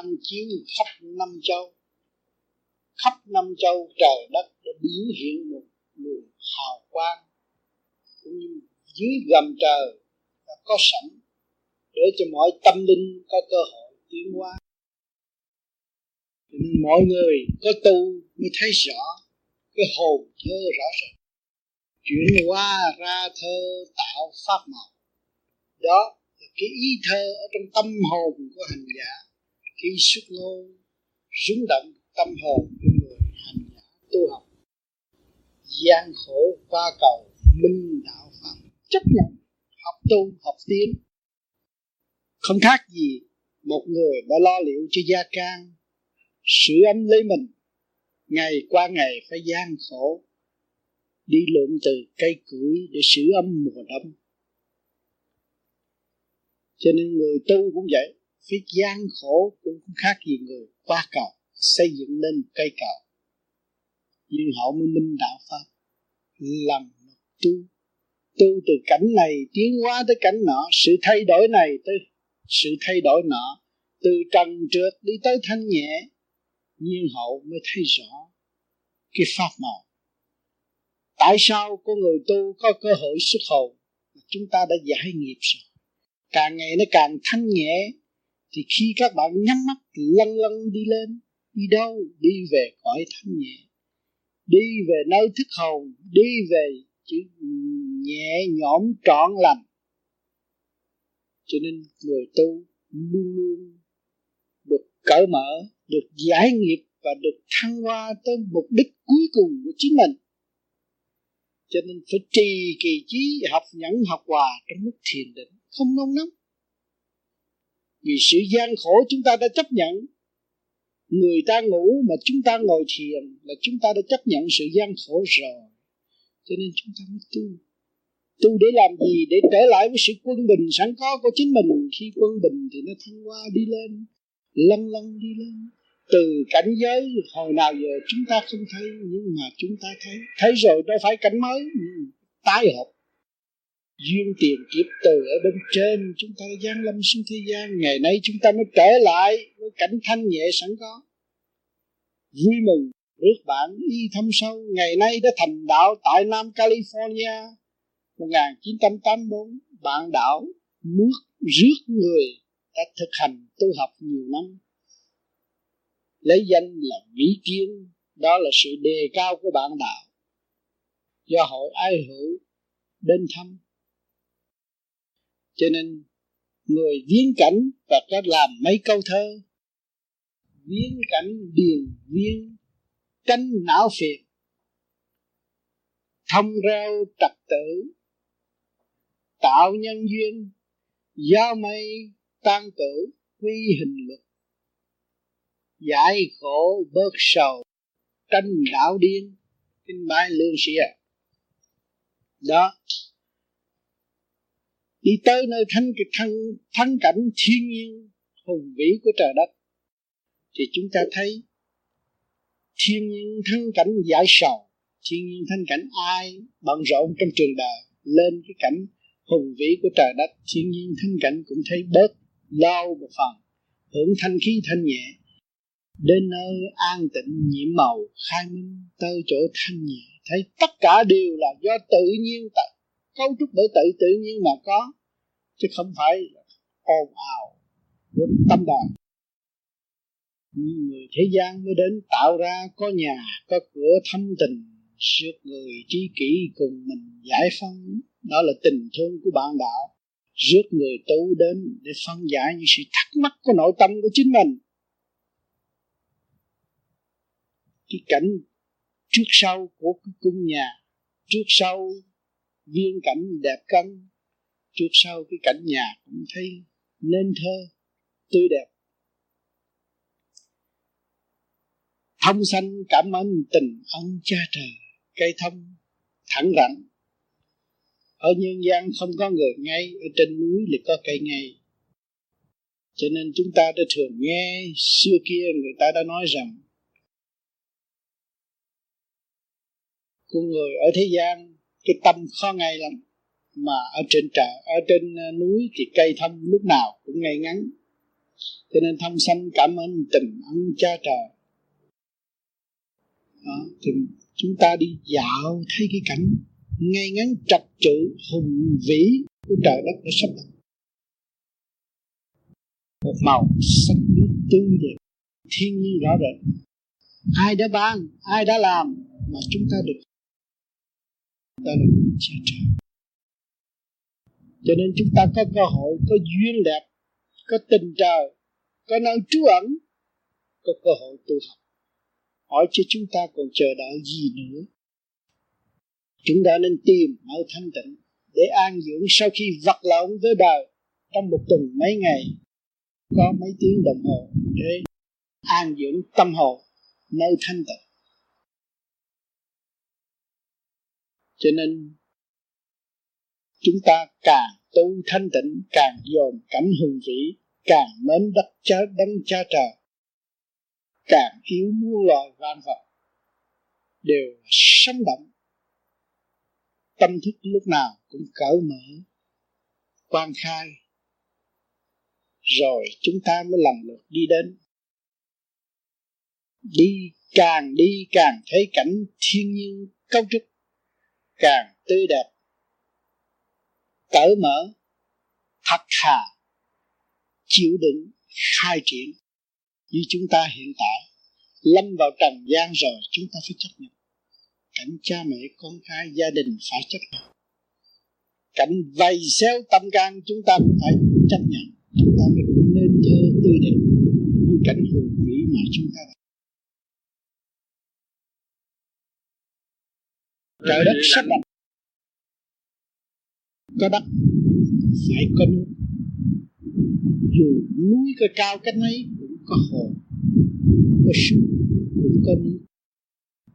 quang chiếu khắp năm châu. Khắp năm châu trời đất đã biểu hiện một luồng hào quang, cũng như dưới gầm trời đã có sẵn để cho mọi tâm linh có cơ hội tiến hóa. Mọi người có tu mới thấy rõ cái hồn thơ rõ ràng. Chuyển qua ra thơ tạo pháp màu. Đó là cái ý thơ ở trong tâm hồn của hành giả khi xuất ngôn rúng động tâm hồn của người hành giả tu học. Gian khổ qua cầu, minh đạo phật. Chấp nhận, học tu, học tiến. Không khác gì một người đã lo liệu cho gia can, sửa ấm lấy mình. Ngày qua ngày phải gian khổ, đi lượm từ cây củi để sửa ấm mùa đông. Cho nên người tu cũng vậy phải gian khổ cũng không khác gì người. Qua cầu, xây dựng lên cây cầu. Nhưng họ mới minh đạo pháp. Làm tu. Tu từ cảnh này tiến hóa tới cảnh nọ. Sự thay đổi này tới, sự thay đổi nọ. Từ trần trượt đi tới thanh nhẹ. Nhiên hậu mới thấy rõ cái pháp màu. Tại sao có người tu có cơ hội xuất hồn? Chúng ta đã giải nghiệp rồi. Càng ngày nó càng thanh nhẹ thì khi các bạn nhắm mắt, lăn lăn đi lên, đi đâu? Đi về cõi thanh nhẹ. Đi về nơi thức hồn, đi về chữ nhẹ nhõm trọn lành. Cho nên người tu luôn luôn được cởi mở, được giải nghiệp và được thăng hoa tới mục đích cuối cùng của chính mình. Cho nên phải trì kỳ trí, học nhẫn, học hòa trong lúc thiền định, không nôn nóng vì sự gian khổ chúng ta đã chấp nhận, người ta ngủ mà chúng ta ngồi thiền là chúng ta đã chấp nhận sự gian khổ rồi. Cho nên chúng ta mới tu. Tu để làm gì? Để trở lại với sự quân bình sẵn có của chính mình. Khi quân bình thì nó thăng hoa đi lên, lăn lăn đi lên. Từ cảnh giới hồi nào giờ chúng ta không thấy, nhưng mà chúng ta thấy. Thấy rồi đâu phải cảnh mới tái hợp duyên tiền kiếp từ ở bên trên chúng ta giáng lâm xuống thế gian. Ngày nay chúng ta mới trở lại với cảnh thanh nhẹ sẵn có. Vui mừng rước bạn y thâm sâu. Ngày nay đã thành đạo tại Nam California. 1984 bạn đạo nước rước người đã thực hành tu học nhiều năm. Lấy danh là vĩ kiến đó là sự đề cao của bạn đạo. Do hội ai hữu đến thăm cho nên người viếng cảnh và có làm mấy câu thơ. Viếng cảnh điền viên canh não phiền. Thông reo trật tự, tạo nhân duyên, giao mây tan tử, quy hình luật. Giải khổ bớt sầu, tranh đạo điên. Kinh bái lương sĩ đó đi tới nơi thanh thăng, thắng cảnh thiên nhiên, hùng vĩ của trời đất. Thì chúng ta thấy thiên nhiên thắng cảnh giải sầu, thiên nhiên thanh cảnh ai bận rộn trong trường đời, lên cái cảnh hùng vĩ của trời đất, thiên nhiên thanh cảnh cũng thấy bớt lo một phần, hưởng thanh khí thanh nhẹ, đến nơi an tịnh nhiễm màu khai minh, tới chỗ thanh nhẹ. Thấy tất cả đều là do tự nhiên tại cấu trúc bởi tự tự nhiên mà có, chứ không phải ồn ào của tâm đời người thế gian mới đến tạo ra, có nhà, có cửa thâm tình, sượt người tri kỷ cùng mình giải phân đó là tình thương của bạn đạo. Rước người tu đến để phân giải những sự thắc mắc của nội tâm của chính mình. Cái cảnh trước sau của cái cung nhà, trước sau viên cảnh đẹp cân trước sau cái cảnh nhà cũng thấy nên thơ, tươi đẹp. Thông sanh cảm ơn tình ân cha trời, cây thông thẳng rảnh ở nhân gian không có người ngay, ở trên núi lại có cây ngay. Cho nên chúng ta đã thường nghe xưa kia người ta đã nói rằng, con người ở thế gian cái tâm khó ngay lắm. Mà ở trên trời ở trên ờ, núi thì cây thông lúc nào cũng ngay ngắn. Cho nên thông sanh cảm ơn tình ân cha trời. Đó, thì chúng ta đi dạo thấy cái cảnh ngay ngắn trật tự hùng vĩ của trời đất đã sắp đặt. Một màu xanh biếc tươi đẹp thiên nhiên rõ rệt. Ai đã ban ai đã làm mà chúng ta được ta là cha trả cho nên chúng ta có cơ hội, có duyên đẹp, có tình trời, có năng trú ẩn, có cơ hội tu học. Hỏi cho chúng ta còn chờ đợi gì nữa? Chúng ta nên tìm ở thanh tịnh để an dưỡng sau khi vật lộn với đời trong một tuần mấy ngày. Có mấy tiếng đồng hồ để an dưỡng tâm hồn nơi thanh tịnh. Cho nên, chúng ta càng tu thanh tịnh, càng dồn cảnh hùng vĩ, càng mến đất cha, đấng cha trời, càng yếu muôn loài vạn vật đều sống động. Tâm thức lúc nào cũng cởi mở quan khai, rồi chúng ta mới lần lượt đi đến. Đi càng đi càng thấy cảnh thiên nhiên cấu trúc càng tươi đẹp, cởi mở, thật thà, chịu đựng khai triển như chúng ta hiện tại. Lâm vào trần gian rồi, chúng ta phải chấp nhận. Cảnh cha mẹ, con cái, gia đình phải chấp nhận. Cảnh vầy xéo tâm can, chúng ta cũng phải chấp nhận. Chúng ta mới nên thơ tươi đẹp như cảnh hùng vĩ mà chúng ta đã trời đất sắp đặt. Có đất phải có nước dù núi có cao cách mấy cũng có hồ có suối cũng có nước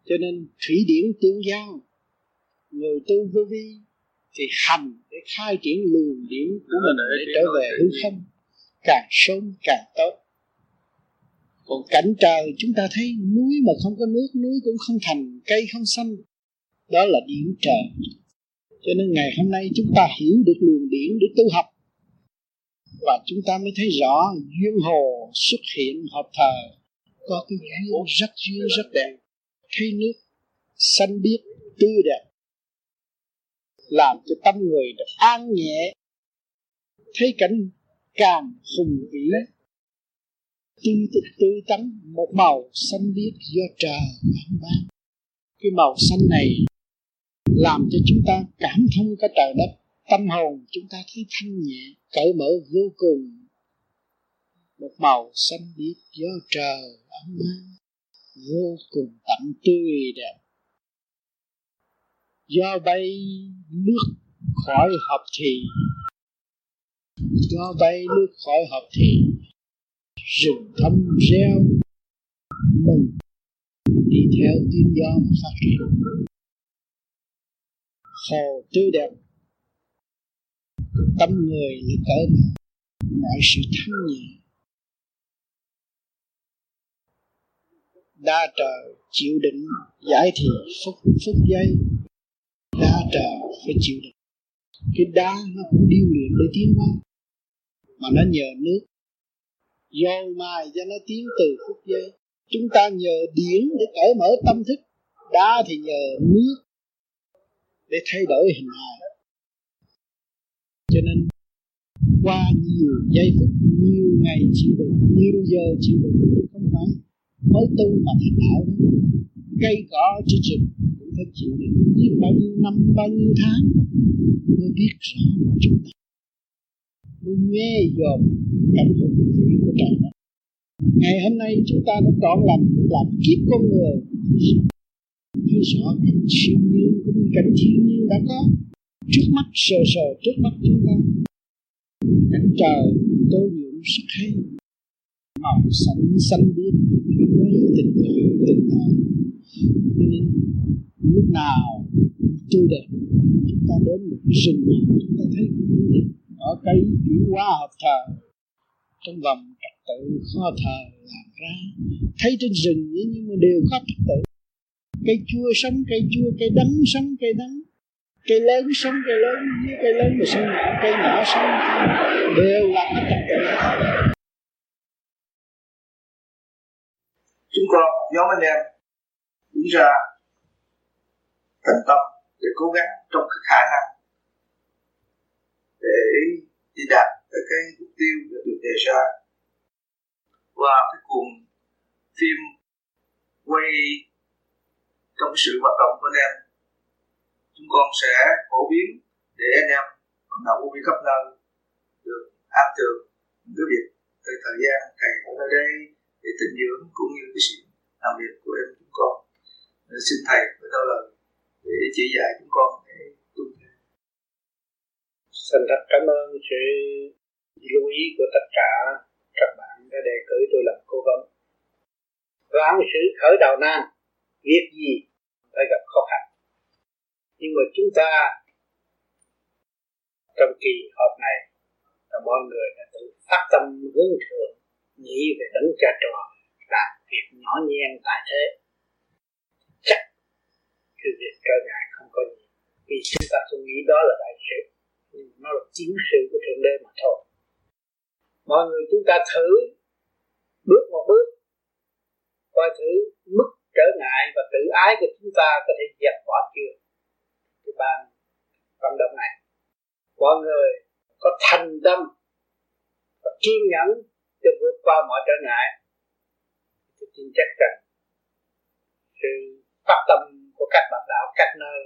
cho nên thủy điển tương giao. Người tu vô vi thì hành để khai triển luồng điển của mình để trở về hư không. Càng sớm càng tốt. Còn cảnh trời chúng ta thấy núi mà không có nước núi cũng không thành cây không xanh đó là điển trời. Cho nên ngày hôm nay chúng ta hiểu được luồng điển để tu học. Và chúng ta mới thấy rõ duyên hồ xuất hiện hợp thờ. Có cái duyên rất duyên rất đẹp. Thấy nước xanh biếc, tươi đẹp. Làm cho tâm người được an nhẹ. Thấy cảnh càng hùng vĩ. Tươi tươi tắn, một màu xanh biếc do trời ban cái màu xanh này làm cho chúng ta cảm thông cái trời đất, tâm hồn chúng ta thấy thanh nhẹ, cởi mở vô cùng. Một màu xanh biếc gió trời, ấm áp, vô cùng tận tươi, đẹp. Do bay nước khỏi hợp thì, do bay nước khỏi hợp thì, rừng thâm reo, mừng. Đi theo tiếng gió mà phát triển hồ tươi đẹp tâm người là cởi mở mọi sự thanh nhẹ. Đa trời chịu đựng, giải thì phút phút giây. Đa trời phải chịu đựng. Cái đá nó cũng điêu luyện để tiến hóa, mà nó nhờ nước. Dồi mài cho nó tiến từ phút giây. Chúng ta nhờ điển để cởi mở tâm thức. Đá thì nhờ nước để thay đổi hình hài cho nên, qua nhiều giây phút, nhiều ngày chịu đựng, nhiều giờ chịu đựng không phải mới tu mà thành đạo đó, cây cỏ trên rừng cũng phải chịu đựng. Biết bao nhiêu năm, bao nhiêu tháng, mới biết rõ chúng ta mới nghe dòm cảnh hùng vĩ của trời đất. Ngày hôm nay chúng ta đã chọn làm làm kiếp con người thấy rõ cảnh siêu nhiên cũng cảnh thiên nhiên đã có, trước mắt sờ sờ, trước mắt chúng ta. Cảnh trời, tô nhuộm sắc hay. Màu xanh xanh biếc, với tình tự tình đời nên, lúc nào tươi đẹp, chúng ta đến một rừng nào chúng ta thấy ở cây chuyển hóa hợp thờ, trong vòng trật tự kho thờ làm ra. Thấy trên rừng nhưng mà đều có trật tự cây chua sống, cây chua, cây đắng sống, cây đắng cây lớn sống, cây lớn với cây lớn mà sống nhỏ cây nhỏ sống. Đều là cái trật tự chúng con, nhóm anh em, đứng ra thành tâm để cố gắng trong cái khả năng để đi đạt tới cái mục tiêu đã được đề ra. Và cái cuồng phim quay trong sự hoạt động của anh em. Chúng con sẽ phổ biến để anh em vận động vô vi khắp nơi được áp tường những cái việc từ thời gian thầy ở nơi đây để tình dưỡng cũng như cái sự làm việc của em chúng con. Nên xin thầy với đau lời để chỉ dạy chúng con để tu xin thật cảm ơn sự lưu ý của tất cả các bạn đã đề cử tôi làm cố vấn. Vạn sự khởi đầu nan việc gì phải gặp khó khăn. Nhưng mà chúng ta trong kỳ họp này là mọi người đã tự phát tâm hướng thượng, nghĩ về đấng cha trò, làm việc nhỏ nhen tại thế. Chắc cái việc trở ngại không có gì, vì chúng ta không nghĩ đó là đại sự, nhưng nó là chiến sự của thượng đế mà thôi. Mọi người chúng ta thử bước một bước, coi thử mức trở ngại và tự ái của chúng ta có thể dẹp bỏ chưa? Cái ban vận động này. Mọi người có thành tâm và kiên nhẫn để vượt qua mọi trở ngại. Tôi tin chắc rằng sự phát tâm của các bạn đạo, các nơi,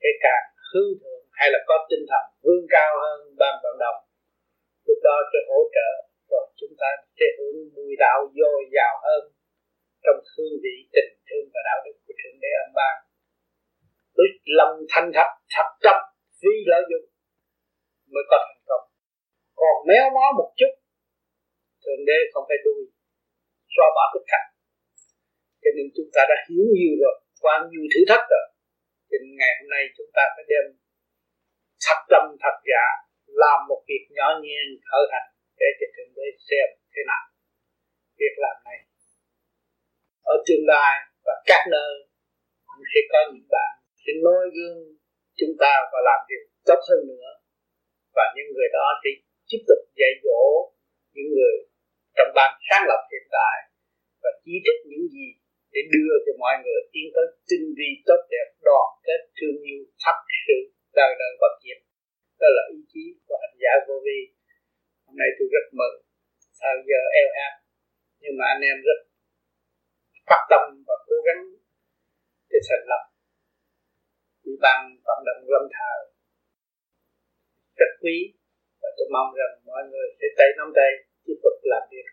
kể càng hướng thượng hay là có tinh thần vươn cao hơn ban vận động lúc đó sẽ hỗ trợ rồi chúng ta, sẽ hưởng mùi đạo dồi dào hơn trong hương vị tình, thương và đạo đức của thượng đế ông ba. Với lòng thanh thật thật tâm phi lợi dụng mới có thành công. Còn méo mó một chút, thượng đế không phải đuôi, xóa bỏ tất cả cho nên chúng ta đã hiểu nhiều rồi, qua nhiều thử thách rồi. Cho nên ngày hôm nay chúng ta phải đem thật tâm, thật giả làm một việc nhỏ nhen khởi hành để cho thượng đế xem thế nào. Việc làm này ở tương lai và các nơi cũng sẽ có những bạn sẽ noi gương chúng ta và làm điều tốt hơn nữa. Và những người đó sẽ tiếp tục dạy dỗ những người trong ban sáng lập hiện tại và chỉ trích những gì để đưa cho mọi người tiến tới tinh vi tốt đẹp, đoàn kết, thương yêu, thật sự, đời đời bất diệt. Đó là ý chí của hành giả vô vi. Hôm nay tôi rất mừng. Sau giờ eo hẹp nhưng mà anh em rất phát tâm và cố gắng để thành lập ủy ban vận động lâm thờ rất quý và tôi mong rằng mọi người sẽ tay nắm tay tiếp tục làm việc.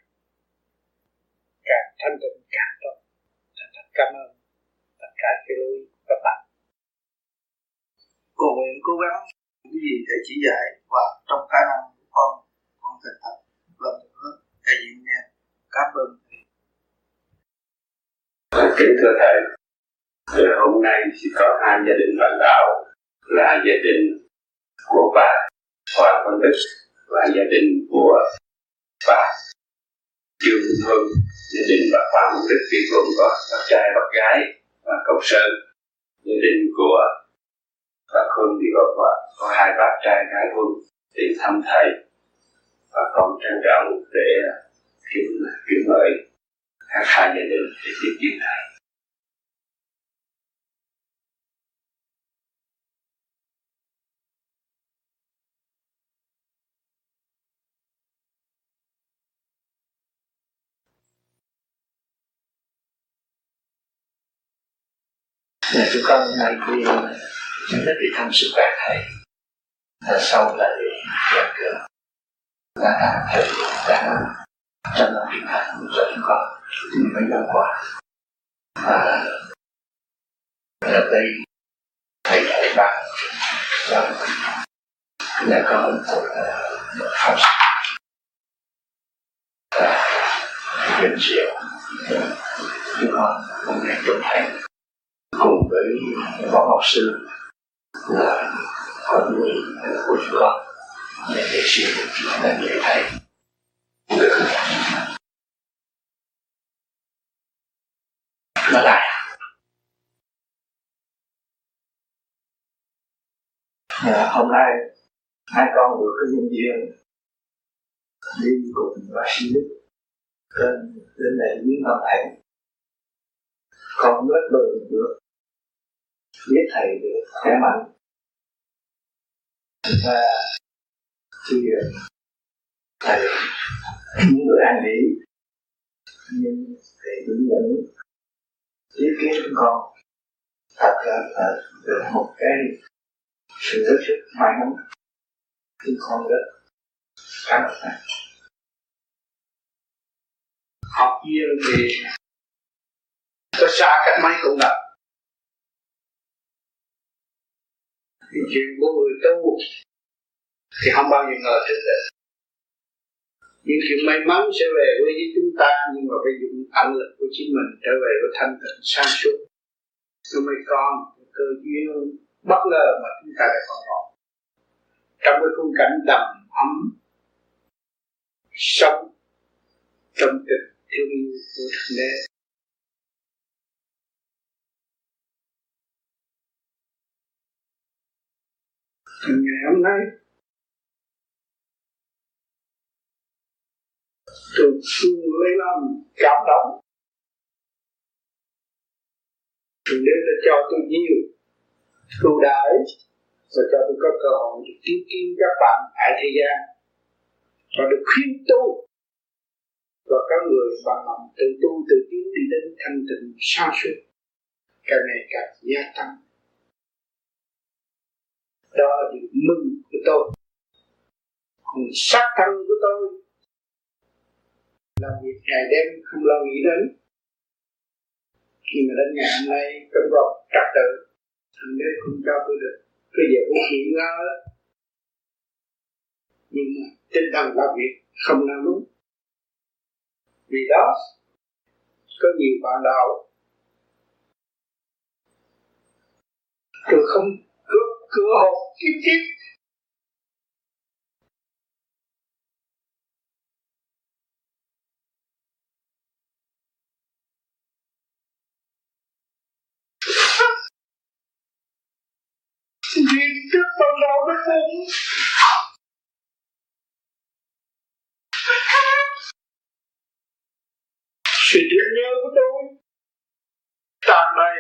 Càng thanh tịnh, càng tốt. Thành thật cảm ơn tất cả sự lưu ý các bạn. Cầu nguyện cố gắng cái gì để chỉ dạy và trong khả năng của con con thành thật lần nữa đại diện nghe cảm ơn kính thưa thầy hôm nay chỉ có hai gia đình bạn đạo là gia đình của bà Hoàng Văn Đức và gia đình của bà Trương Hương gia đình bà Hoàng Văn Đức thì gồm có bác trai bác gái và cậu Sơn. Gia đình của bà Hương thì gồm có, có hai bác trai gái Hương thì thăm thầy và con trân trọng để kính kiếm mời các hai gia đình để tiếp kiến thầy là chúng con hôm nay đi rất đi thăm sức khỏe thầy và sau lại gặp gỡ. Đã thầy, đã trong lòng bình an rất khó thì mấy năm qua và ở đây thầy dạy bạn rằng là có một một pháp và gần diệu chúng con cũng đang tuần thành cùng với võ học sư là con người của chúng con để để xin được chúng ta dạy thầy được và hôm nay hai con được cái nhân duyên, đi cùng bác sĩ Đức trên đến đây những ông thầy. Con rất mừng được biết thầy được khỏe mạnh. Và thì thầy những người an nghỉ, nhưng thầy hướng dẫn ý kiến con thật là được một cái sự rất rất may mắn khi con rất cảm ơn này học viên thì có xa cách mấy cũng được. Thì chuyện của người tu thì không bao giờ ngờ trước được. Những chuyện may mắn sẽ về với chúng ta, nhưng mà phải dùng ảnh lực của chính mình trở về với thanh tịnh sáng suốt. Nó mới con cơ duyên bất ngờ mà chúng ta lại còn có. Trong cái khung cảnh đầm ấm sống trong tình thương yêu của thượng đế ngày hôm nay, tôi xin lấy làm cảm động. Thượng Đế đã cho tôi nhiều ưu đãi và cho tôi có cơ hội được tiếp kiến các bạn tại thế gian. Và được khuyên tu. Và các người bằng lòng tự tu, tự tiến đi đến thanh tịnh sáng suốt càng ngày càng gia tăng. Đó là điều mừng của tôi. Còn sát thân của tôi. Làm việc ngày đêm không lo nghĩ đến. Khi mà đến ngày hôm nay, trong vòng trật tự thằng đế không cho tôi được. Cái giờ phút nghỉ ngơi nhưng mà tinh thần làm việc không nào đúng. Vì đó, có nhiều bạn đạo. Tôi không cướp cửa hộp kiếp kiếp Nhìn trước ban đầu nó cũng sự thương nhớ của tôi tạm này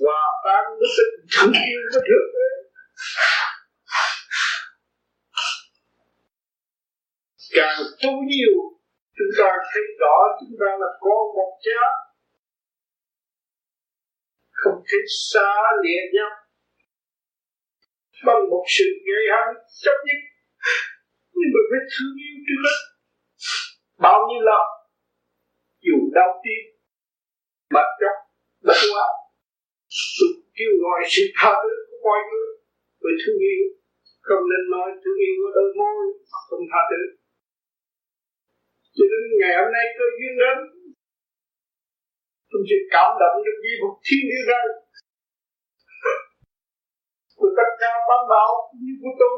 hòa tan với sự thương yêu của thượng đế càng tu nhiều, chúng ta thấy rõ chúng ta là con một cha không thể xa lìa nhau. Bằng một sự gây hấn chấp nhất, nhưng mà phải thương yêu trước hết bao nhiêu lần, dù đau tim bất chấp bất hòa tôi kêu gọi sự tha thứ của mọi người với thương yêu, không nên nói thương yêu ở đôi môi mà không tha thứ. Cho đến ngày hôm nay tôi duyên đến tôi sẽ cảm động được vì một thiên địa này của tất cả ban đạo như của tôi.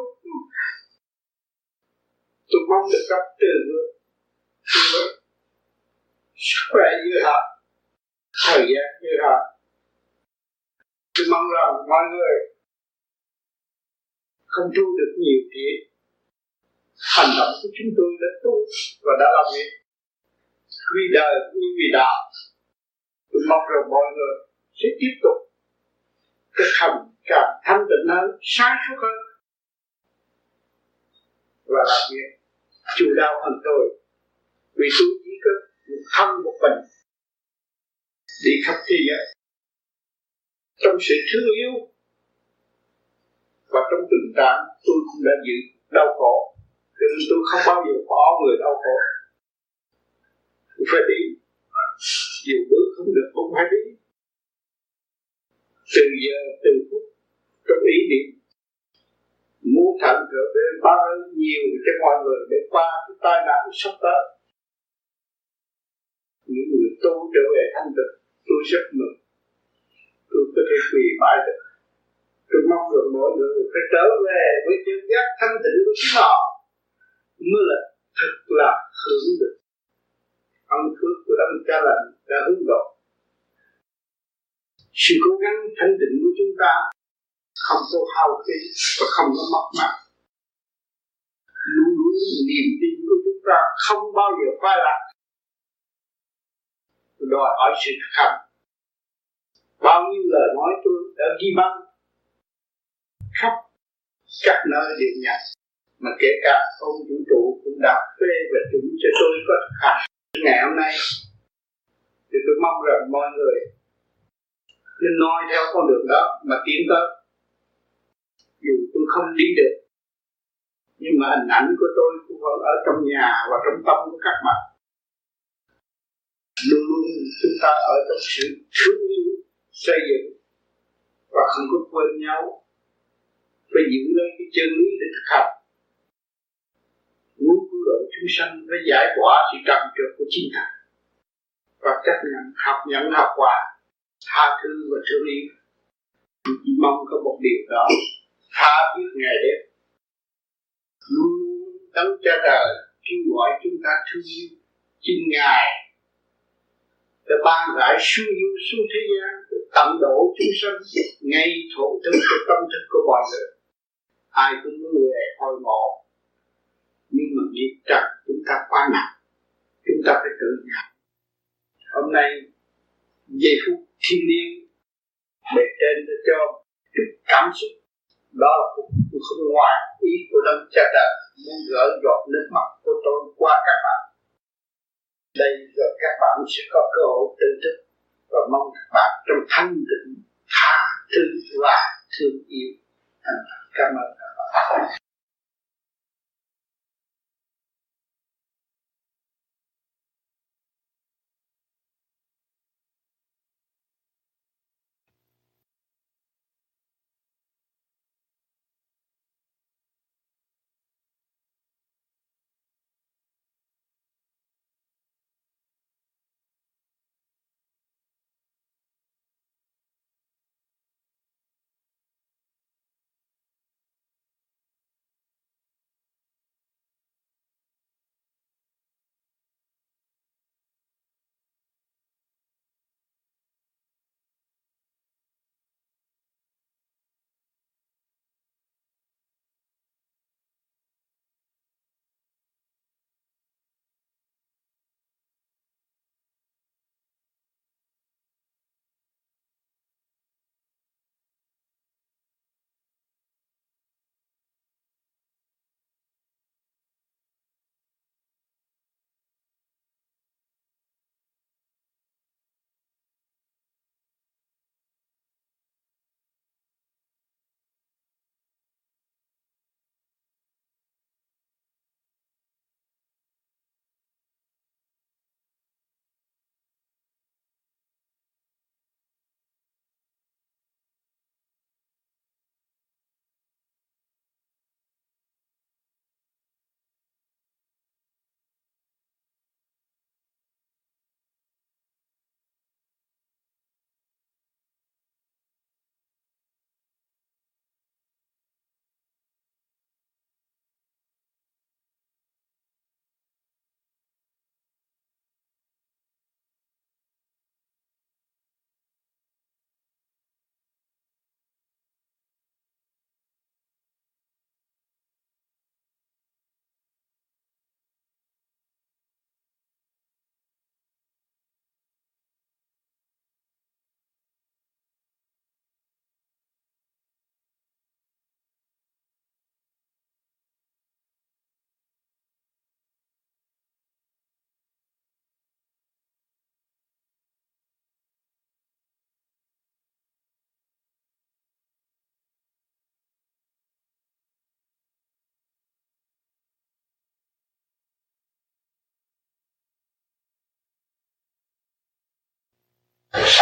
Tôi mong được gặp từ sức khỏe như hạn thời gian như hạn tôi mong rằng mọi người không tu được nhiều thì hành động của chúng tôi đã tu và đã làm việc vì đời cũng như vì đạo tôi mong rằng mọi người sẽ tiếp tục thực hành càng thanh tịnh hơn, sáng suốt hơn. Và làm việc chủ đạo hơn tôi vì tôi chỉ có một thân một mình đi khắp thế giới. Trong sự thương yêu và trong tình trạng tôi cũng đã giữ đau khổ, cho nên tôi không bao giờ bỏ người đau khổ. Tôi phải đi dù bước không được không phải biết từ giờ, từ phút, trong ý niệm muốn thành trở về bao nhiều cho mọi người để qua cái tai nạn sắp tới. Những người tu trở về thanh tịnh, tôi rất mừng. Tôi có thể quỳ bái được. Tôi mong rằng mọi người phải trở về với chân giác thanh tịnh của chính họ, mới là thật là hưởng được ân phước tâm đấng cha lành đã hướng độ. Sự cố gắng thanh tịnh của chúng ta không có hao phí và không có mất mát. Luôn luôn niềm tin của chúng ta không bao giờ phai lạc. Đòi hỏi sự thực hành. Bao nhiêu lời nói tôi đã ghi băng khắp các nơi đều nhận mà kể cả ông vũ trụ cũng đã phê và chúng cho tôi có thực hành. Ngày hôm nay thì tôi mong rằng mọi người nên noi theo con đường đó mà tiến tới. Dù tôi không đi được, nhưng mà hình ảnh của tôi cũng vẫn ở trong nhà và trong tâm của các bạn. Luôn luôn chúng ta ở trong sự thương yêu, xây dựng và không có quên nhau. Phải giữ lấy cái chân lý để thực hành. Muốn cứu độ chúng sanh với giải tỏa sự trầm trượt của chính ta và chấp nhận, học nhận học quả, tha thứ và thương yêu chỉ mong có một điều đó, tha thiết ngày đêm. Luôn tấm cha trời kêu gọi chúng ta thương yêu. Chính ngài để ban rải xuống yêu xuống thế gian để tận độ chúng sanh ngay thổ thức của tâm thức của mọi người. Ai cũng muốn về hồi ngộ, nhưng mà nghiệp trần chúng ta quá nặng. Chúng ta phải tự nhận hôm nay, giây phút thiên niên bề trên đã cho chút cảm xúc. Đó là cũng không ngoài ý của đấng cha trời muốn gỡ giọt nước mắt của tôi qua các bạn. Đây rồi các bạn sẽ có cơ hội tự thức và mong các bạn trong thanh tịnh, tha thứ và thương yêu. Cảm ơn các bạn.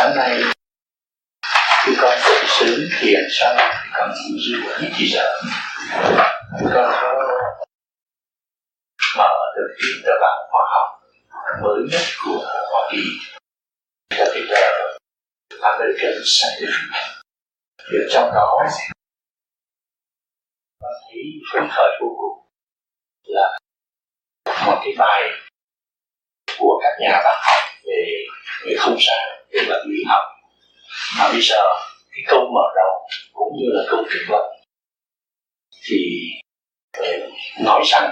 Sáng nay, khi con dậy sớm thiền xong thì con cũng dư ít thì giờ? Con có mở được tin tờ báo khoa học mới nhất của Hoa Kỳ. Là cái tờ American Scientific thì trong đó con thấy phấn khởi vô cùng là một cái bài của các nhà bác học về về không gian về vật lý học mà bây giờ cái câu mở đầu cũng như là câu kết luận thì ờ, nói rằng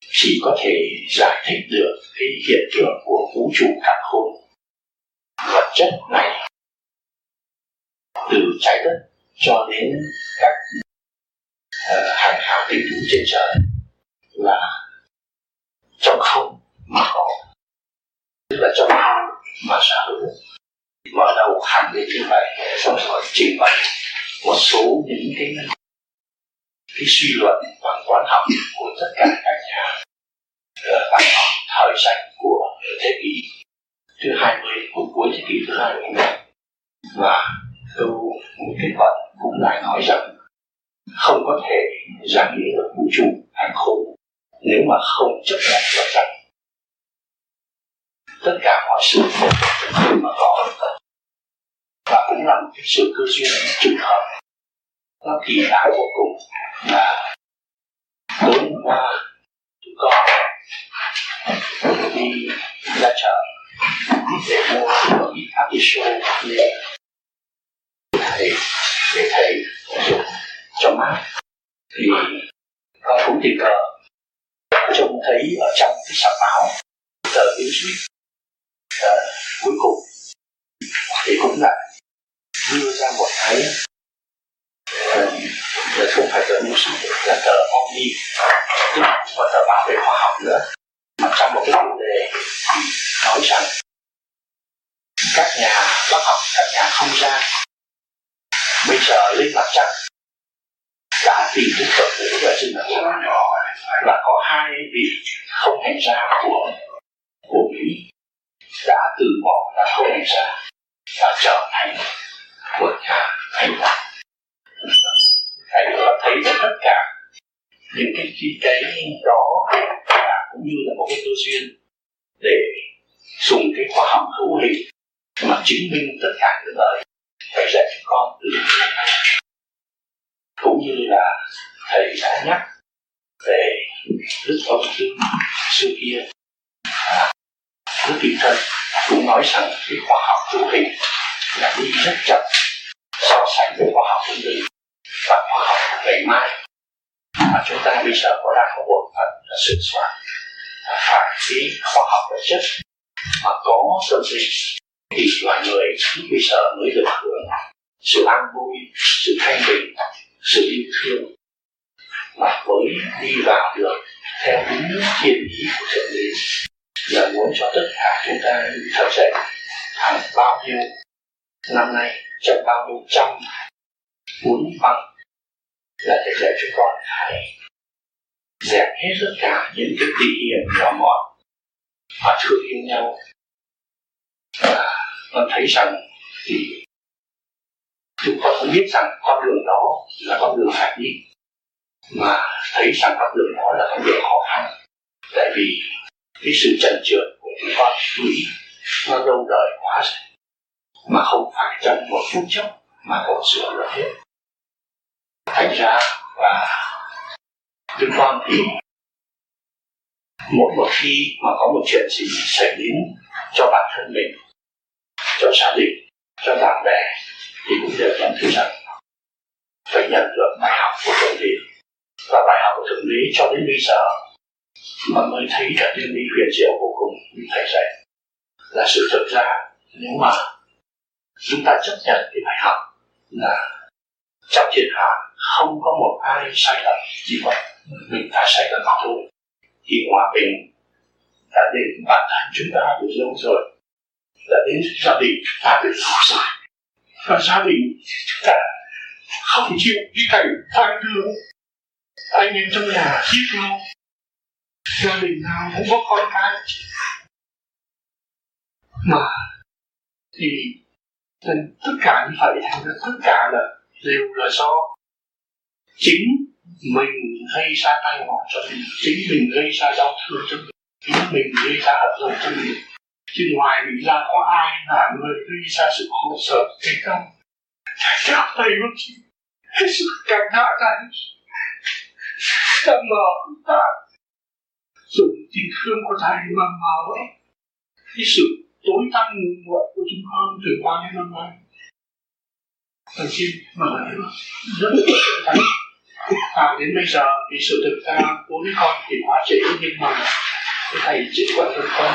chỉ có thể giải thích được cái hiện tượng của vũ trụ các khôn vật chất này từ trái đất cho đến các uh, hàng hào tinh tú trên trời là trong không mà có. Tức là trong không mà sở hữu mở đầu hẳn đến như vậy xong rồi trình bày một số những cái cái suy luận bằng quan học của tất cả các nhà ờ, văn học thời sách của thế kỷ thứ 20 của cuối thế kỷ thứ 20 và câu một kết luận cũng lại nói rằng không có thể giảng nghĩa được vũ trụ hàng không nếu mà không chấp nhận được rằng tất cả mọi sự mà có cũng là một sự cơ duyên trùng hợp. Nó kỳ lạ vô cùng là tối hôm qua chúng con đi ra chợ để mua một ít artichoke để thầy để thầy dùng cho mát. Thì con cũng tình cờ trông thấy ở trong cái sạp báo tờ newsweek à, cuối cùng thì cũng là đưa ra một cái là không phải tờ newsweek là tờ omni tức là một tờ báo về khoa học nữa mà trong một cái chủ đề nói rằng các nhà bác học các nhà không gian bây giờ lên mặt trăng đã tìm thấy vật tử và sinh vật nhỏ và có hai vị không hề ra của của Mỹ đã từ bỏ là không hề ra và trở thành của nhà thầy đạt thầy có thấy được tất cả những cái chi cái đó và cũng như là một cái cơ duyên để dùng cái khoa học hữu hình mà chứng minh tất cả những lời thầy dạy cho con từ cũng như là thầy đã nhắc về đức ông sư xưa kia. À, đức kỳ thân cũng nói rằng cái khoa học hữu hình là đi rất chậm so về khoa học của mình. Và khoa học ngày mai. Mà chúng ta bây giờ có đang có bộ phận là sự soạn. Phải cái khoa học vật chất. Mà có tâm sinh thì loài người bây giờ mới được hưởng sự an vui, sự thanh bình, sự yêu thương. Mà mới đi vào được theo đúng thiên ý của thượng đế. Là muốn cho tất cả chúng ta thật dậy hàng bao nhiêu năm nay trong bao nhiêu trăm cuốn băng là để dạy cho con hãy dẹp hết tất cả những cái tỉ hiểm nhỏ mọn và thương yêu nhau. Và con thấy rằng thì chúng con cũng biết rằng con đường đó là con đường phải đi mà thấy rằng con đường đó là con đường khó khăn. Tại vì cái sự trần trượt của chúng con nghĩ nó lâu đời quá rồi mà không phải trong một phút chốc mà còn sửa được hết thành ra và chúng con thì mỗi một khi mà có một chuyện gì xảy đến cho bản thân mình, cho gia đình, cho bạn bè, thì cũng đều nhận thức rằng phải nhận được bài học của thượng đế. Và bài học của thượng đế cho đến bây giờ mà mới thấy cả thiên lý huyền diệu vô cùng thầy dạy là sự thực ra nếu mà chúng ta chấp nhận cái bài học là trong thiên hạ không có một ai sai lầm chỉ có mình ta sai lầm mà thôi. Thì hòa bình đã đến bản thân chúng ta từ lâu rồi. Đã đến gia đình chúng ta được lâu rồi. Và gia đình chúng ta không chịu cái cảnh tang thương anh em trong nhà giết nhau gia đình nào cũng có con cái. Mà thì tất cả như vậy thành ra tất cả là đều là do chính mình gây ra tai họa cho mình, chính mình gây ra đau thương cho mình, chính mình gây ra hận thù cho mình. Chứ ngoài mình ra có ai là người gây ra sự khổ sở thì không các thầy bác sĩ hết sức cảm hạ này ta mở ta dùng tình thương của thầy mà mở cái sự tối tăm muộn của chúng con từ bao nhiêu năm nay. Thần kim mà rất là à, đến bây giờ thì sự thực ra bốn con thì hóa trị nhưng mà thầy chỉ quan tâm con.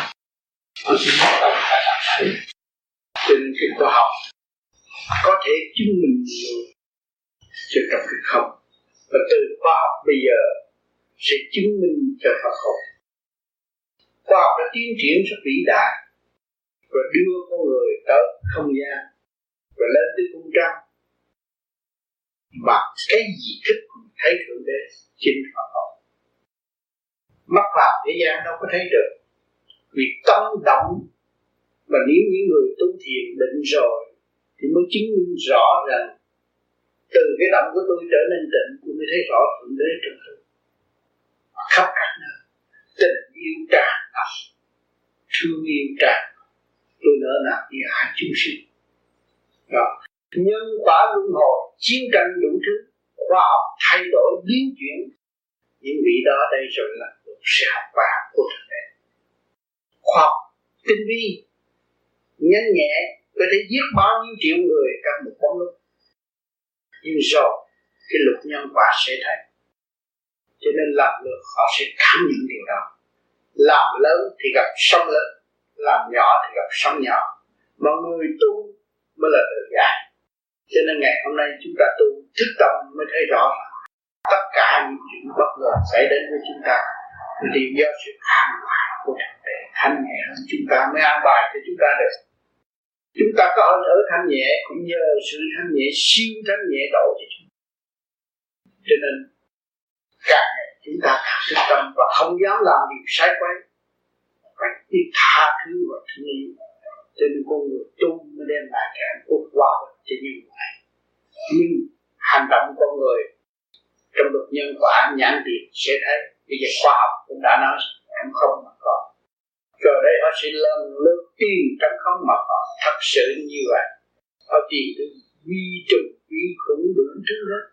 Con xin hỏi ông phải làm thấy trên cái khoa học có thể chứng minh nhiều cho trong cái không? Và từ khoa học bây giờ sẽ chứng minh cho Phật học. Khoa học đã tiến triển rất vĩ đại và đưa con người tới không gian và lên tới cung trăng mà cái gì thức thấy thượng đế chính họ học mắt làm thế gian đâu có thấy được. Vì tâm động mà nếu những người tu thiền định rồi thì mới chứng minh rõ rằng từ cái động của tôi trở nên định tôi mới thấy rõ thượng đế trong tôi. Khắp các nơi, tình yêu tràn ngập thương yêu tràn tôi nỡ nào như hạ chúng sinh. Đó. Nhân quả luân hồi chiến tranh đủ thứ khoa học thay đổi biến chuyển. Những vị đó đây rồi là một sự học vàng của thực tế, khoa học tinh vi nhanh nhẹ có thể giết bao nhiêu triệu người trong một bóng lúc nhưng rồi cái luật nhân quả sẽ thấy cho nên làm được họ sẽ cảm nhận điều đó. Làm lớn thì gặp sông lớn làm nhỏ thì gặp sóng nhỏ. Mà người tu mới là tự giải. Cho nên ngày hôm nay chúng ta tu thức tâm mới thấy rõ tất cả những chuyện bất ngờ xảy đến với chúng ta đều do sự an bài của thượng đế thanh nhẹ hơn chúng ta mới an bài cho chúng ta được. Chúng ta có hơi thở thanh nhẹ cũng nhờ sự thanh nhẹ siêu thanh nhẹ độ cho chúng ta. Cho nên, càng ngày chúng ta càng thức tâm và không dám làm điều sai quấy phải tha thứ và thương yêu cho nên con người tu mới đem lại cái hạnh phúc hòa bình cho nhân loại nhưng hành động con người trong luật nhân quả nhãn tiền sẽ thấy bây giờ khoa học cũng đã nói không không mà có. Rồi đây họ sẽ lần lượt tìm trong không mà có. Thật sự như vậy, họ tìm được vi trùng, vi khuẩn đủ thứ hết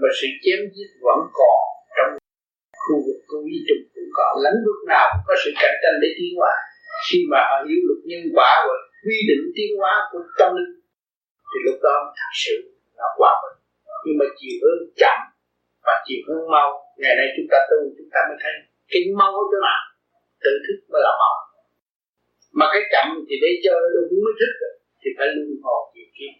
mà sự chém giết vẫn còn trong khu vực của vi trùng cũng còn lĩnh vực nào cũng có sự cạnh tranh để tiến hóa khi mà họ hiểu luật nhân quả và quy định tiến hóa của tâm linh, thì lúc đó thật sự là hòa bình. Nhưng mà chiều hướng chậm và chiều hướng mau, ngày nay chúng ta tu, chúng ta mới thấy cái mau ở chỗ nào tự thức mới là mau. Mà cái chậm thì để cho đúng mới thức thì phải luân hồi chịu kiếp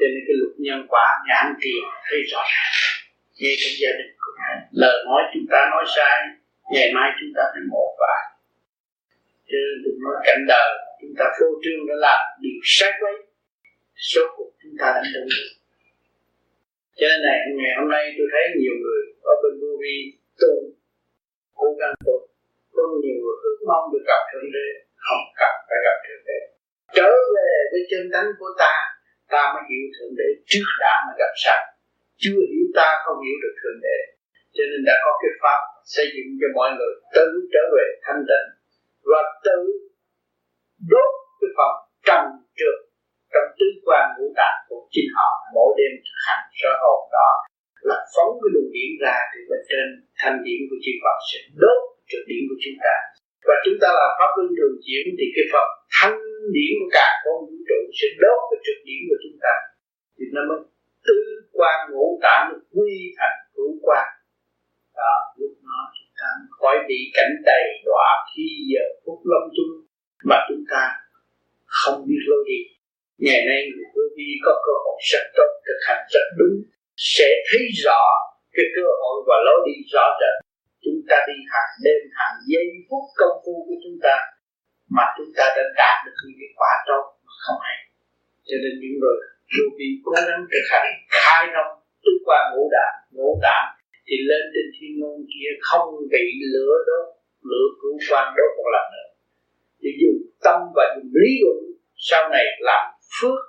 cho nên cái luật nhân quả nhãn tiền thấy rõ ràng. Ngay trong gia đình cũng lời nói chúng ta nói sai, ngày mai chúng ta phải một vài chứ đừng nói cảnh đời. Chúng ta phô trương đã làm điều sai quấy. Số cuộc chúng ta đã đúng được. Cho nên này, ngày hôm nay tôi thấy nhiều người ở bên vô vi tu, cố gắng tu. Có nhiều người ước mong được gặp thượng đế không cần phải gặp thượng đế. Trở về với chân tánh của ta ta mới hiểu thượng đế trước đã mới gặp sao chưa hiểu ta không hiểu được thượng đế. Cho nên đã có cái pháp xây dựng cho mọi người tự trở về thanh tịnh và tự đốt cái phần trần trượt trong tứ quan ngũ tạng của chính họ mỗi đêm thực hành sơ hồn đó là phóng cái luồng điển ra thì bên trên thanh điển của chư Phật sẽ đốt trường điển của chúng ta. Và chúng ta làm pháp luân thường chuyển thì cái phần thanh điển của cả con vũ trụ sẽ đốt cái trượt điển của chúng ta thì nó mới tứ quan ngũ tạng được quy thành hữu quan đó lúc đó chúng ta khỏi bị cảnh đầy đọa khi giờ phút lâm chung mà chúng ta không biết lối đi ngày nay người vô vi có cơ hội rất tốt thực hành rất đúng sẽ thấy rõ cái cơ hội và lối đi rõ rệt chúng ta đi hàng đêm hàng giây phút công phu của chúng ta mà chúng ta đã đạt được những cái quả tốt không hay cho nên những người vô vi cố gắng thực hành khai thông tứ qua ngũ đạn ngũ tạng thì lên trên thiên môn kia không bị lửa đốt lửa cứu quan đốt một lần nữa thì dùng tâm và dùng lý luận sau này làm phước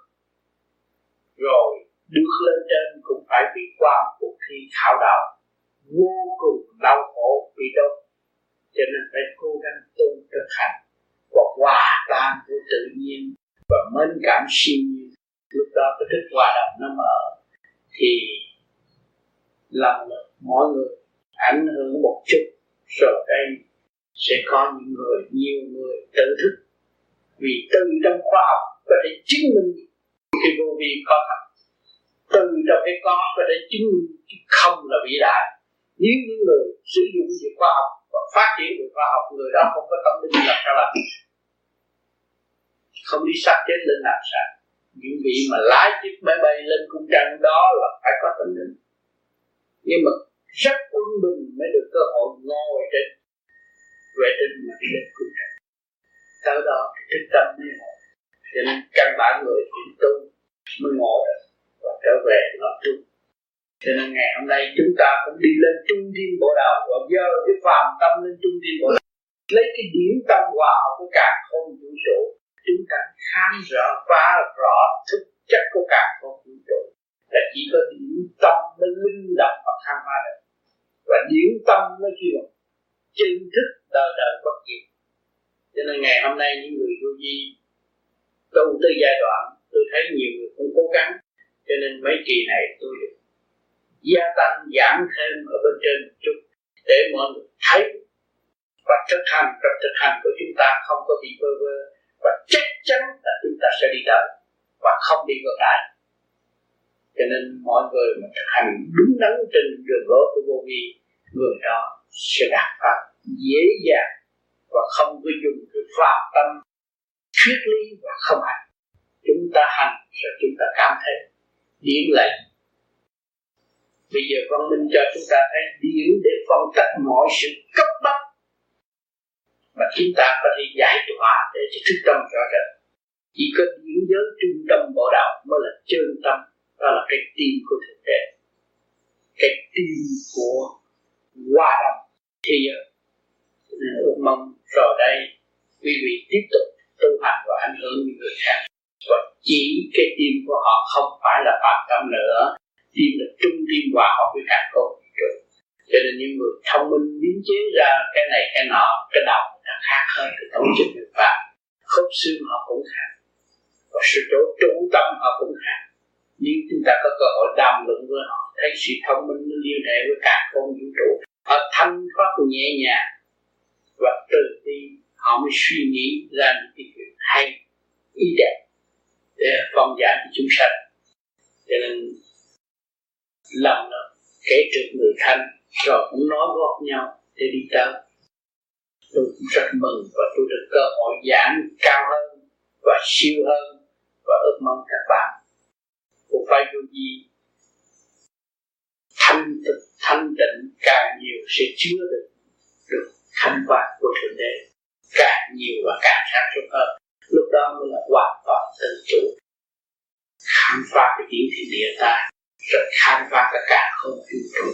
rồi được lên trên cũng phải bị qua một cuộc thi khảo đạo vô cùng đau khổ bị đốt cho nên phải cố gắng tu thực hành và hòa tan với tự nhiên và mến cảm siêu nhiên lúc đó cái thức hòa đồng nó mở thì lòng mỗi người ảnh hưởng một chút rồi đây sẽ có những người nhiều người tự thức vì từ trong khoa học có thể chứng minh cái vô vi có thật từ trong cái có có thể chứng minh cái không là vĩ đại nếu những người sử dụng những khoa học và phát triển được khoa học, người đó không có tâm linh là sao làm không đi sát chết lên làm sao? Những vị mà lái chiếc máy bay lên cung trăng đó là phải có tâm linh. Nhưng mà rất quân bình mới được cơ hội ngồi trên vệ tinh mà đi lên cung trăng. Sau đó thì thức tâm mới ngồi. Cho nên căn bản người thiền tu mới ngồi được và trở về nó trung cho nên ngày hôm nay chúng ta cũng đi lên trung thiên bộ đạo. Và do cái phàm tâm lên trung thiên bộ đạo, lấy cái điểm tâm hòa học của cả không vũ trụ, chúng ta khám rõ và rõ thực chất của cả không vũ trụ. Là chỉ có điểm tâm mới linh động và khám phá được. Và điểm tâm mới kêu chân thức đời đời bất diệt. Cho nên ngày hôm nay những người vô vi tu tới giai đoạn, tôi thấy nhiều người cũng cố gắng. Cho nên mấy kỳ này tôi được gia tăng, giảm thêm ở bên trên một chút để mọi người thấy và thực hành trong thực hành của chúng ta không có bị vơ vơ. Và chắc chắn là chúng ta sẽ đi tới và không đi ngược lại. Cho nên mọi người mà thực hành đúng đắn trên đường lối của vô vi, người đó sẽ đạt pháp dễ dàng và không có dùng cái phạm tâm thuyết lý và không hành. Chúng ta hành rồi chúng ta cảm thấy điển lệnh bây giờ văn minh cho chúng ta thấy điển để phân tích mọi sự cấp bách mà chúng ta có thể giải tỏa để cho thức tâm rõ rệt. Chỉ có điểm giới trung tâm bộ đạo mới là chân tâm, đó là cái tim của thực tế cái tim của hòa đồng thì nên ước mong rồi đây quý vị tiếp tục tu hành và ảnh hưởng những người khác. Và chỉ cái tim của họ không phải là phạm tâm nữa tim là trung tim hòa hợp với cả con cho nên những người thông minh biến chế ra cái này, cái nọ, cái đầu nó khác hơn cái tổ chức người phạm khớp xương họ cũng khác, và sự chỗ trung tâm họ cũng khác. Nhưng chúng ta có cơ hội đàm luận với họ, thấy sự thông minh nó liên hệ với cả con vũ trụ. Họ thanh thoát nhẹ nhàng, và từ đi họ mới suy nghĩ ra những cái chuyện hay, ý đẹp, để phong giải cho chúng sanh. Cho nên lòng nó kể trước người thân rồi cũng nói góp nhau, để đi tới. Tôi cũng rất mừng và tôi được cơ hội giảng cao hơn và siêu hơn và ước mong các bạn. Của phải vô gì thanh thanh tịnh, càng nhiều sẽ chứa được được thanh quan của thượng đế. Càng nhiều và càng sáng suốt hơn. Lúc đó mới là hoàn toàn tự chủ. Khám phá cái điển thiên địa ta rồi khám phá cả cả không vũ trụ.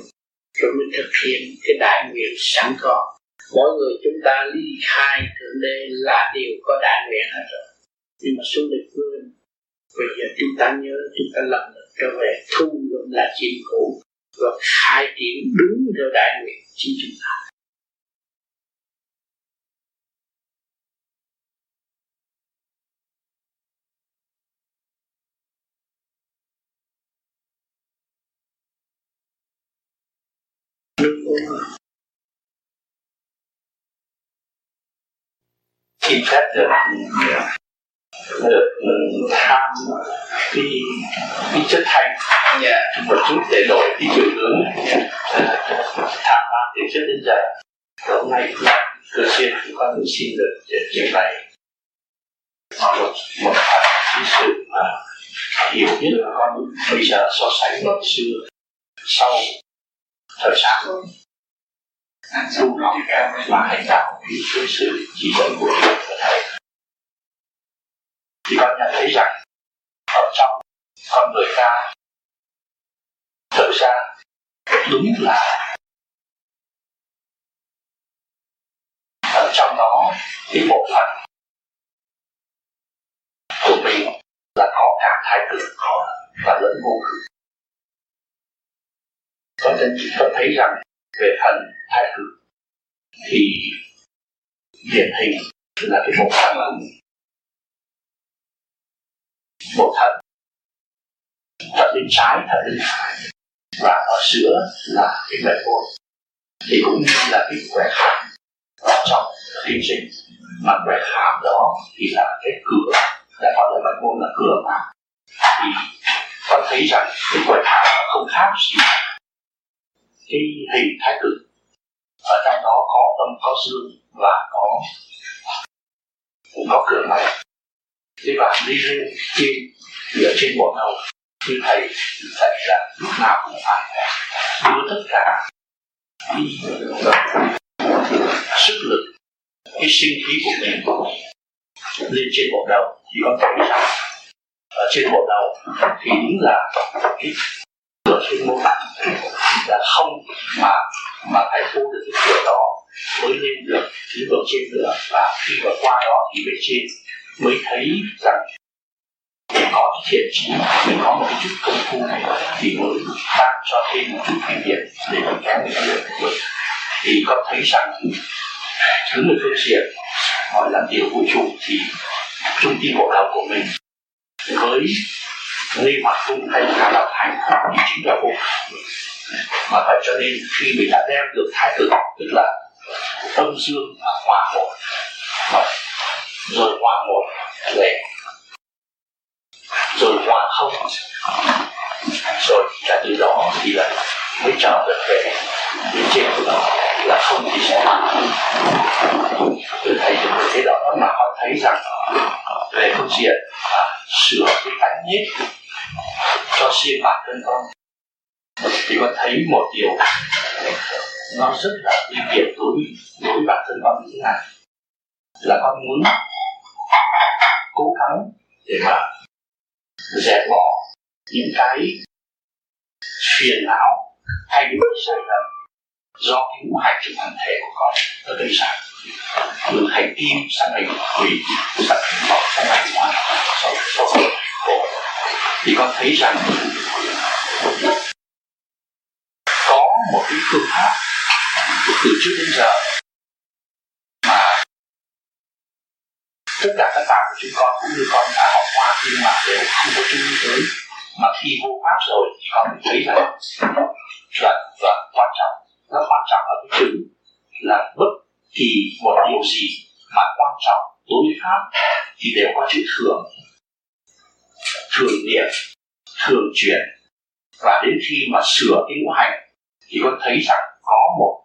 Rồi mình thực hiện cái đại nguyện sẵn có. Mỗi người chúng ta ly khai thượng đế là điều có đại nguyện hết rồi. Nhưng mà xuống địa phương bây giờ chúng ta nhớ, chúng ta lần lượt trở về thu lượm là chuyện cũ và khai triển đúng theo đại nguyện chính chúng ta. Khi phép được được ừ, tham đi đi chất thành. Yeah. một chút để đổi đi chiều hướng. Dạ. Tham lam thì chất đến giờ hôm nay là cơ duyên chúng con cũng xin được để trình bày. Một một cái sự mà hiểu nhất là con, bây giờ so sánh với xưa. Sau thời gian. Tu học và hành đạo với sự chỉ dẫn của thầy. Thì con nhận thấy rằng, ở trong con người ta thật ra đúng là ở trong đó cái bộ phận của mình là có cả thái cực, có và lẫn vô cực con nên con thấy rằng về phần thái cực thì điển hình là cái bộ phận một thận thận bên trái thận bên phải. Và ở giữa là cái mệnh môn. Thì cũng như là cái quẻ hàm ở trong kinh trình mà quẻ hàm đó thì là cái cửa, đã gọi là mệnh môn là cửa mà. Thì con thấy rằng cái quẻ thảo không khác gì cái hình thái cực ở trong đó có tâm có dương và có cũng có cửa này. Thế bạn đi lên trên dựa trên bộ đầu như thầy dạy là lúc nào cũng phải đưa tất cả sức lực, cái sinh khí của mình lên trên bộ đầu. Thì con thấy rằng, ở trên bộ đầu thì đúng là cái cửa trên mô tạng là không mà mà phải thu được cái cửa đó mới lên được cái bậc trên nữa. Và khi mà qua đó thì về trên mới thấy rằng để có cái thiện trí mình có một cái chút công phu thì mới tăng cho thêm một chút kinh nghiệm để mình kéo mình được được thì con thấy rằng thứ người phương diện gọi là tiểu vũ trụ thì trung tâm bộ đầu của mình với nghi hoặc cung thấy khả đạo hành thì chính là vô mà vậy cho nên khi mình đã đem được thái tử tức là tâm dương và hòa một rồi hòa một về rồi hòa không rồi cả từ đó thì là mới trở được về cái trên của nó là không thì sẽ từ thầy được thế đó mà họ thấy rằng về phương diện à, sửa cái tánh nết cho riêng bản thân con. Thì con thấy một điều nó rất là nguy hiểm đối đối với bản thân con như thế này. Là con muốn cố gắng để mà dẹp bỏ những cái phiền não hay những cái sai lầm do cái ngũ hành trong thân thể của con nó gây ra. Từ hành kim sang hành thủy sang hành mộc sang hành hỏa sau sau khổ thì con thấy rằng có một cái phương pháp từ trước đến giờ mà tất cả các bạn của chúng con cũng như con đã học qua nhưng mà đều không có chú ý tới. Mà khi vô pháp rồi thì con thấy rằng là là quan trọng. Nó quan trọng ở cái chữ là bất kỳ một điều gì mà quan trọng. Đối với pháp thì đều có chữ thường thường niệm, thường chuyển và đến khi mà sửa cái ngũ hành, thì con thấy rằng có một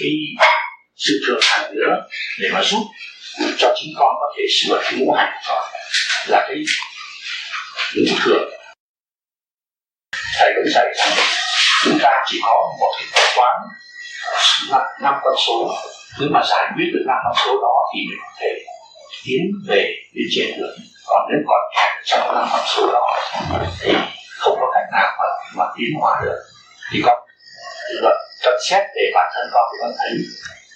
cái sự thường hành nữa để mà giúp cho chính con có thể sửa cái ngũ hành của con. Là cái ngũ thường. Thầy cũng dạy rằng chúng ta chỉ có một cái tập quán, năm con số. Nếu mà giải quyết được năm con số đó thì mình có thể tiến về đến trên được còn nếu còn trong năm con số đó thì không có cách nào mà, mà tiến hóa được. Thì con luận nhận xét về bản thân con thì con thấy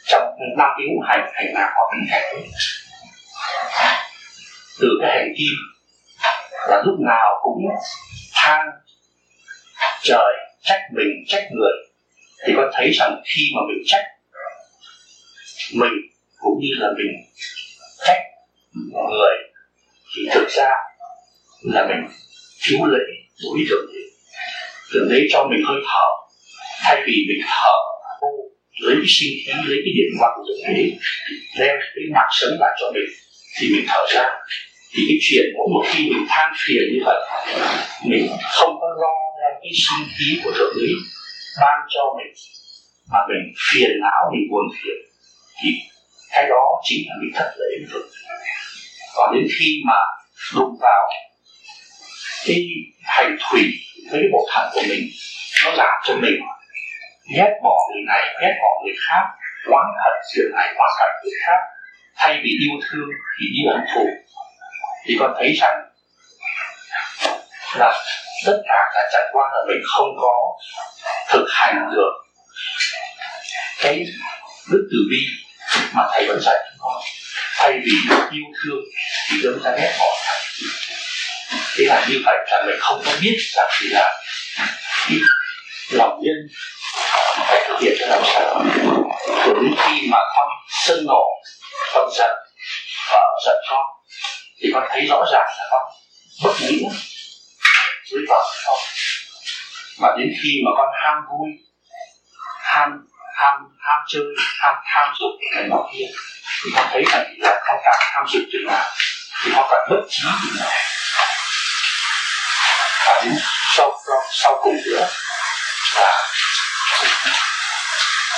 trong năm cái ngũ hành hành nào có bị hành từ cái hành kim là lúc nào cũng than trời trách mình trách người thì con thấy rằng khi mà mình trách mình cũng như là mình trách người thì thực ra là mình thiếu lễ đối tượng gì thượng đế cho mình hơi thở, thay vì mình thở, lấy cái sinh khí, lấy cái điện mặt của thượng đế, đem cái mặt sống lại cho mình, thì mình thở ra. Thì cái chuyện mỗi một khi mình than phiền như vậy, mình không có lo đem cái sinh khí của thượng đế ban cho mình, mà mình phiền não, mình buồn phiền, thì cái đó chính là mình thất lễ được còn đến khi mà đụng vào cái hành thủy với cái bộ thận của mình nó làm cho mình ghét bỏ người này, ghét bỏ người khác, oán hận chuyện này, oán hận người khác, thay vì yêu thương thì đi hận thù. Thì con thấy rằng là tất cả là chẳng qua là mình không có thực hành được cái đức từ bi mà thầy vẫn dạy chúng con. Thay vì yêu thương thì chúng ta ghét bỏ thế là như vậy là mình không có biết rằng thì là lòng nhân phải thực hiện cho làm sao. Đến khi mà con sân nổ, con giận và giận con thì con thấy rõ ràng là con bất nghĩa với vợ con mà đến khi mà con ham vui ham ham ham chơi ham tham dục này nọ kia thì con thấy rằng là con càng tham dục chừng nào thì con càng bất trí chừng nào và đến sau sau cùng nữa. Là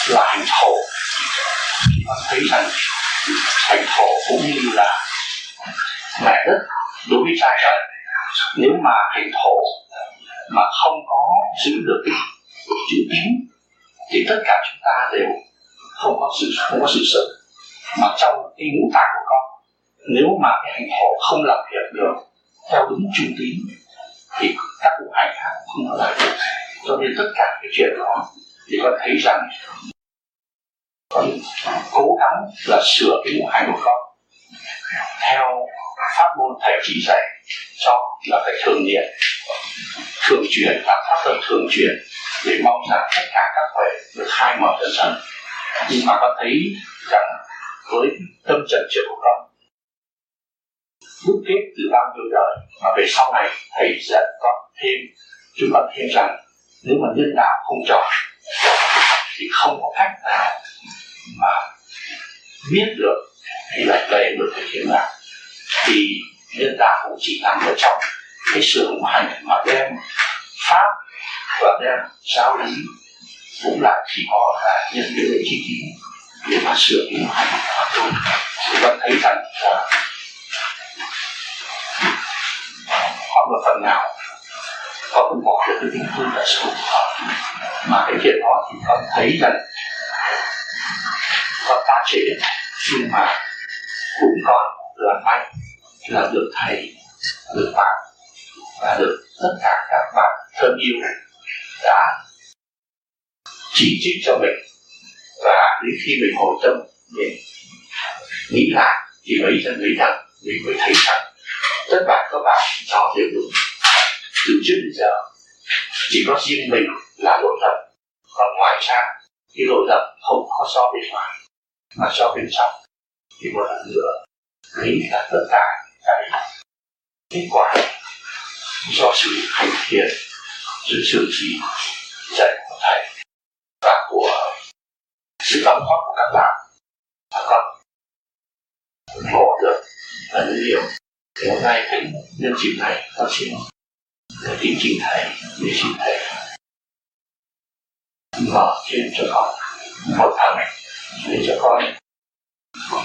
là hành thổ. Và thấy rằng hành thổ cũng như là mẹ đất, đối với cha trời. Nếu mà hành thổ mà không có giữ được chữ tín, thì tất cả chúng ta đều không có sự, không có sự sợ. Mà trong cái ngũ tạng của con, nếu mà cái hành thổ không làm việc được theo đúng trung tín thì các cụ hành khác không nói lời. Được cho nên tất cả cái chuyện đó thì con thấy rằng con cố gắng là sửa cái ngũ hành của con theo pháp môn thầy chỉ dạy cho là phải thường niệm, thường chuyển và pháp tâm thường chuyển để mong rằng tất cả các huệ được khai mở dần dần nhưng mà con thấy rằng với tâm trần trượt của con đúc kết từ bao nhiêu đời. Mà về sau này, thầy sẽ có thêm, chúng ta thêm rằng, nếu mà nhân đạo không chọn thì không có cách nào mà biết được hay là về được cái thiên đạo thì nhân đạo cũng chỉ nằm ở trong cái sự hùng hành mà đem pháp và đem giáo lý cũng lại chỉ có là nhân lễ chi kỷ để mà sửa cái hữu hành thôi. Chúng ta thấy rằng là một phần nào. Có cũng bỏ được cái tình thương là sự mà cái chuyện đó thì con thấy rằng con ta trễ, nhưng mà cũng còn là may là được thầy, được bạn và được tất cả các bạn thân yêu đã chỉ trích cho mình. Và đến khi mình hồi tâm, mình nghĩ lại, thì mới dần thấy rằng mình mới thấy rằng tất cả các bạn cho đều đúng từ trước đến giờ. Chỉ có riêng mình là lỗi lầm. Còn ngoài ra, cái lỗi lầm không có so bên ngoài, mà so bên trong. Thì một lần nữa nghĩ là tất cả cái kết quả do sự hành thiện, sự sự chỉ dạy của thầy và của sự đóng góp của các bạn. Và con bỏ được là nhiều thì hôm nay cũng nhân dịp này triển xin tiến trình thầy, để xin thầy. Mở trên cho con, một tháng này, để cho con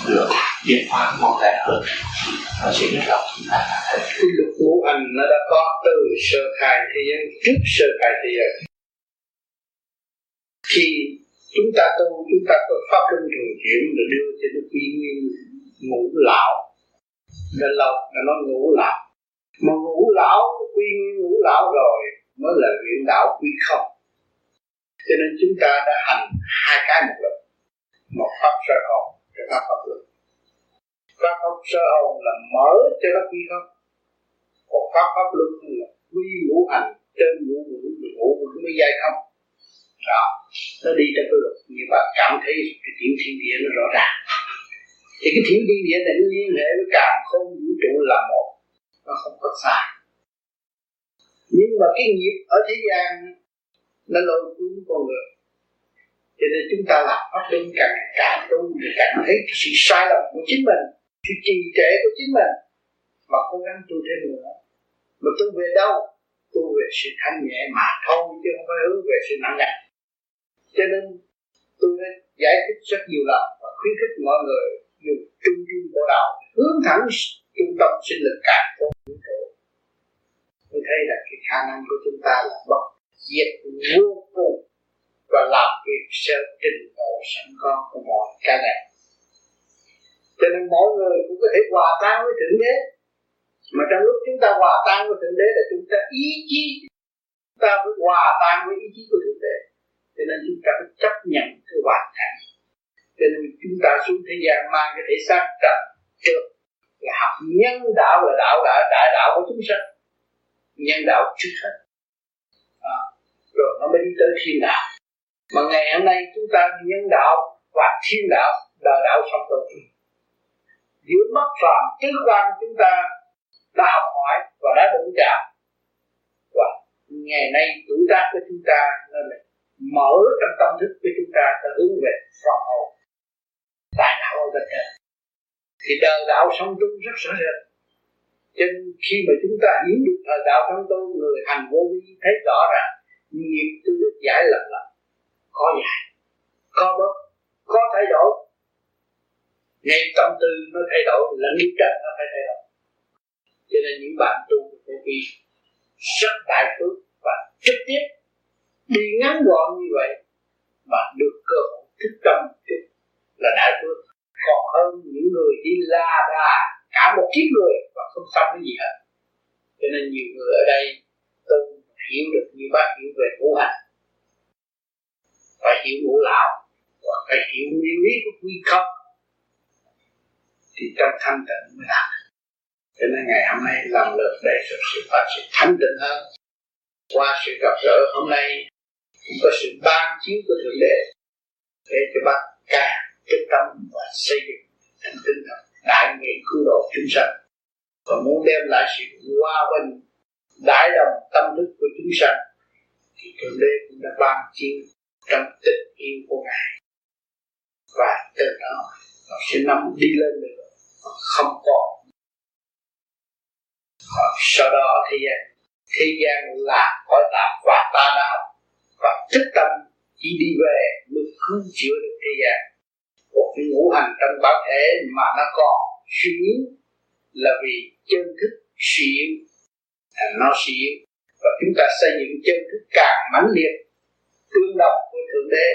được tiến hóa một đại hơn. Nó sẽ biết lòng. Chúng ta là thầy cái luật ngũ hành nó đã có từ sơ khai thế giới, trước sơ khai thế giới. Khi chúng ta tu, chúng ta có pháp luân thường chuyển để đưa cho nó quy nguyên ngũ lão đã lâu đã nói ngủ lão. Mà ngủ lão, quy ngủ lão rồi, mới là luyện đạo quy không. Cho nên chúng ta đã hành hai cái một lần. Một pháp sơ hồn và pháp pháp luân pháp pháp sơ hồn là mở cho nó quy không. Còn pháp pháp luân là quy ngũ hành, trên ngũ ngũ ngũ ngũ mới dây không. Đó, nó đi trong cái luật. Như vậy cảm thấy cái tiếng thiên địa nó rõ ràng thì cái tiểu thiên địa này liên hệ với cả không vũ trụ là một, nó không có sai. Nhưng mà cái nghiệp ở thế gian nó lôi cuốn con người. Cho nên chúng ta làm pháp luân càng càng tu thì càng thấy sự sai lầm của chính mình, sự trì trệ của chính mình. Mà cố gắng tu thêm nữa. Mà tu về đâu? Tu về sự thanh nhẹ mà thôi, chứ không phải hướng về sự nặng nề. Cho nên tôi đã giải thích rất nhiều lần và khuyến khích mọi người dùng trung dung của đạo, hướng thẳng trung tâm sinh lực càng không vũ trụ tôi thấy là cái khả năng của chúng ta là bất diệt vô cùng và làm việc theo trình độ sẵn có của mọi cái này cho nên mỗi người cũng có thể hòa tan với thượng đế. Mà trong lúc chúng ta hòa tan với thượng đế là chúng ta ý chí, chúng ta phải hòa tan với ý chí của thượng đế. Cho nên chúng ta phải chấp nhận cái hoàn cảnh cho nên chúng ta xuống thế gian mang cái thể xác trần trước là học nhân đạo là đạo đã đại đạo của chúng sanh. Nhân đạo trước hết. À, rồi nó mới đi tới thiên đạo. Mà ngày hôm nay chúng ta nhân đạo và thiên đạo đời đạo song tu giữa mắt phàm tứ quan chúng ta đã học hỏi và đã đụng chạm. Và ngày nay tuổi tác của chúng ta nên là mở trong tâm thức của chúng ta ta hướng về phần hồn đạo ở bên trên thì đời đạo sống tu rất rõ rệt. Cho nên khi mà chúng ta hiểu được thời đạo thắng tu người hành vô vi thấy rõ ràng, nghiệp tôi được giải lần lần có giải, có bớt có thay đổi. Ngay tâm tư nó thay đổi, là nghiệp trần nó phải thay đổi. Cho nên những bạn tu vô vi rất đại phước và trực tiếp đi ngắn gọn như vậy, mà được cơ hội thức tâm là đại phước còn hơn những người đi la đà, cả một kiếp người và không xong cái gì hết. Cho nên nhiều người ở đây tu hiểu được như bác hiểu về ngũ hành. Phải hiểu ngũ lão, và phải hiểu nguyên lý của quy không thì trong thanh tịnh mới đạt cho nên ngày hôm nay lần lượt đề xuất sự phát sự thanh tịnh hơn. Qua sự gặp gỡ hôm nay, cũng có sự ban chiếu của thượng đế, để cho bác càng tâm và xây dựng thành tinh thần đại nguyện cứu độ chúng sanh. Và muốn đem lại sự hòa bình, đại đồng tâm thức của chúng sanh, thì thượng đế cũng đã ban chiếu trong tình yêu của ngài. Và từ đó nó sẽ nằm đi lên nữa không còn. Và sau đó thế gian thế gian là cõi tạm và ta đạo và thức tâm, chỉ đi về, mới cứu chữa được thế gian một cái ngũ hành trong bản thể mà nó còn suy yếu là vì chân thức suy yếu. Thành nó suy yếu. Và chúng ta xây dựng chân thức càng mãnh liệt, tương đồng với thượng đế.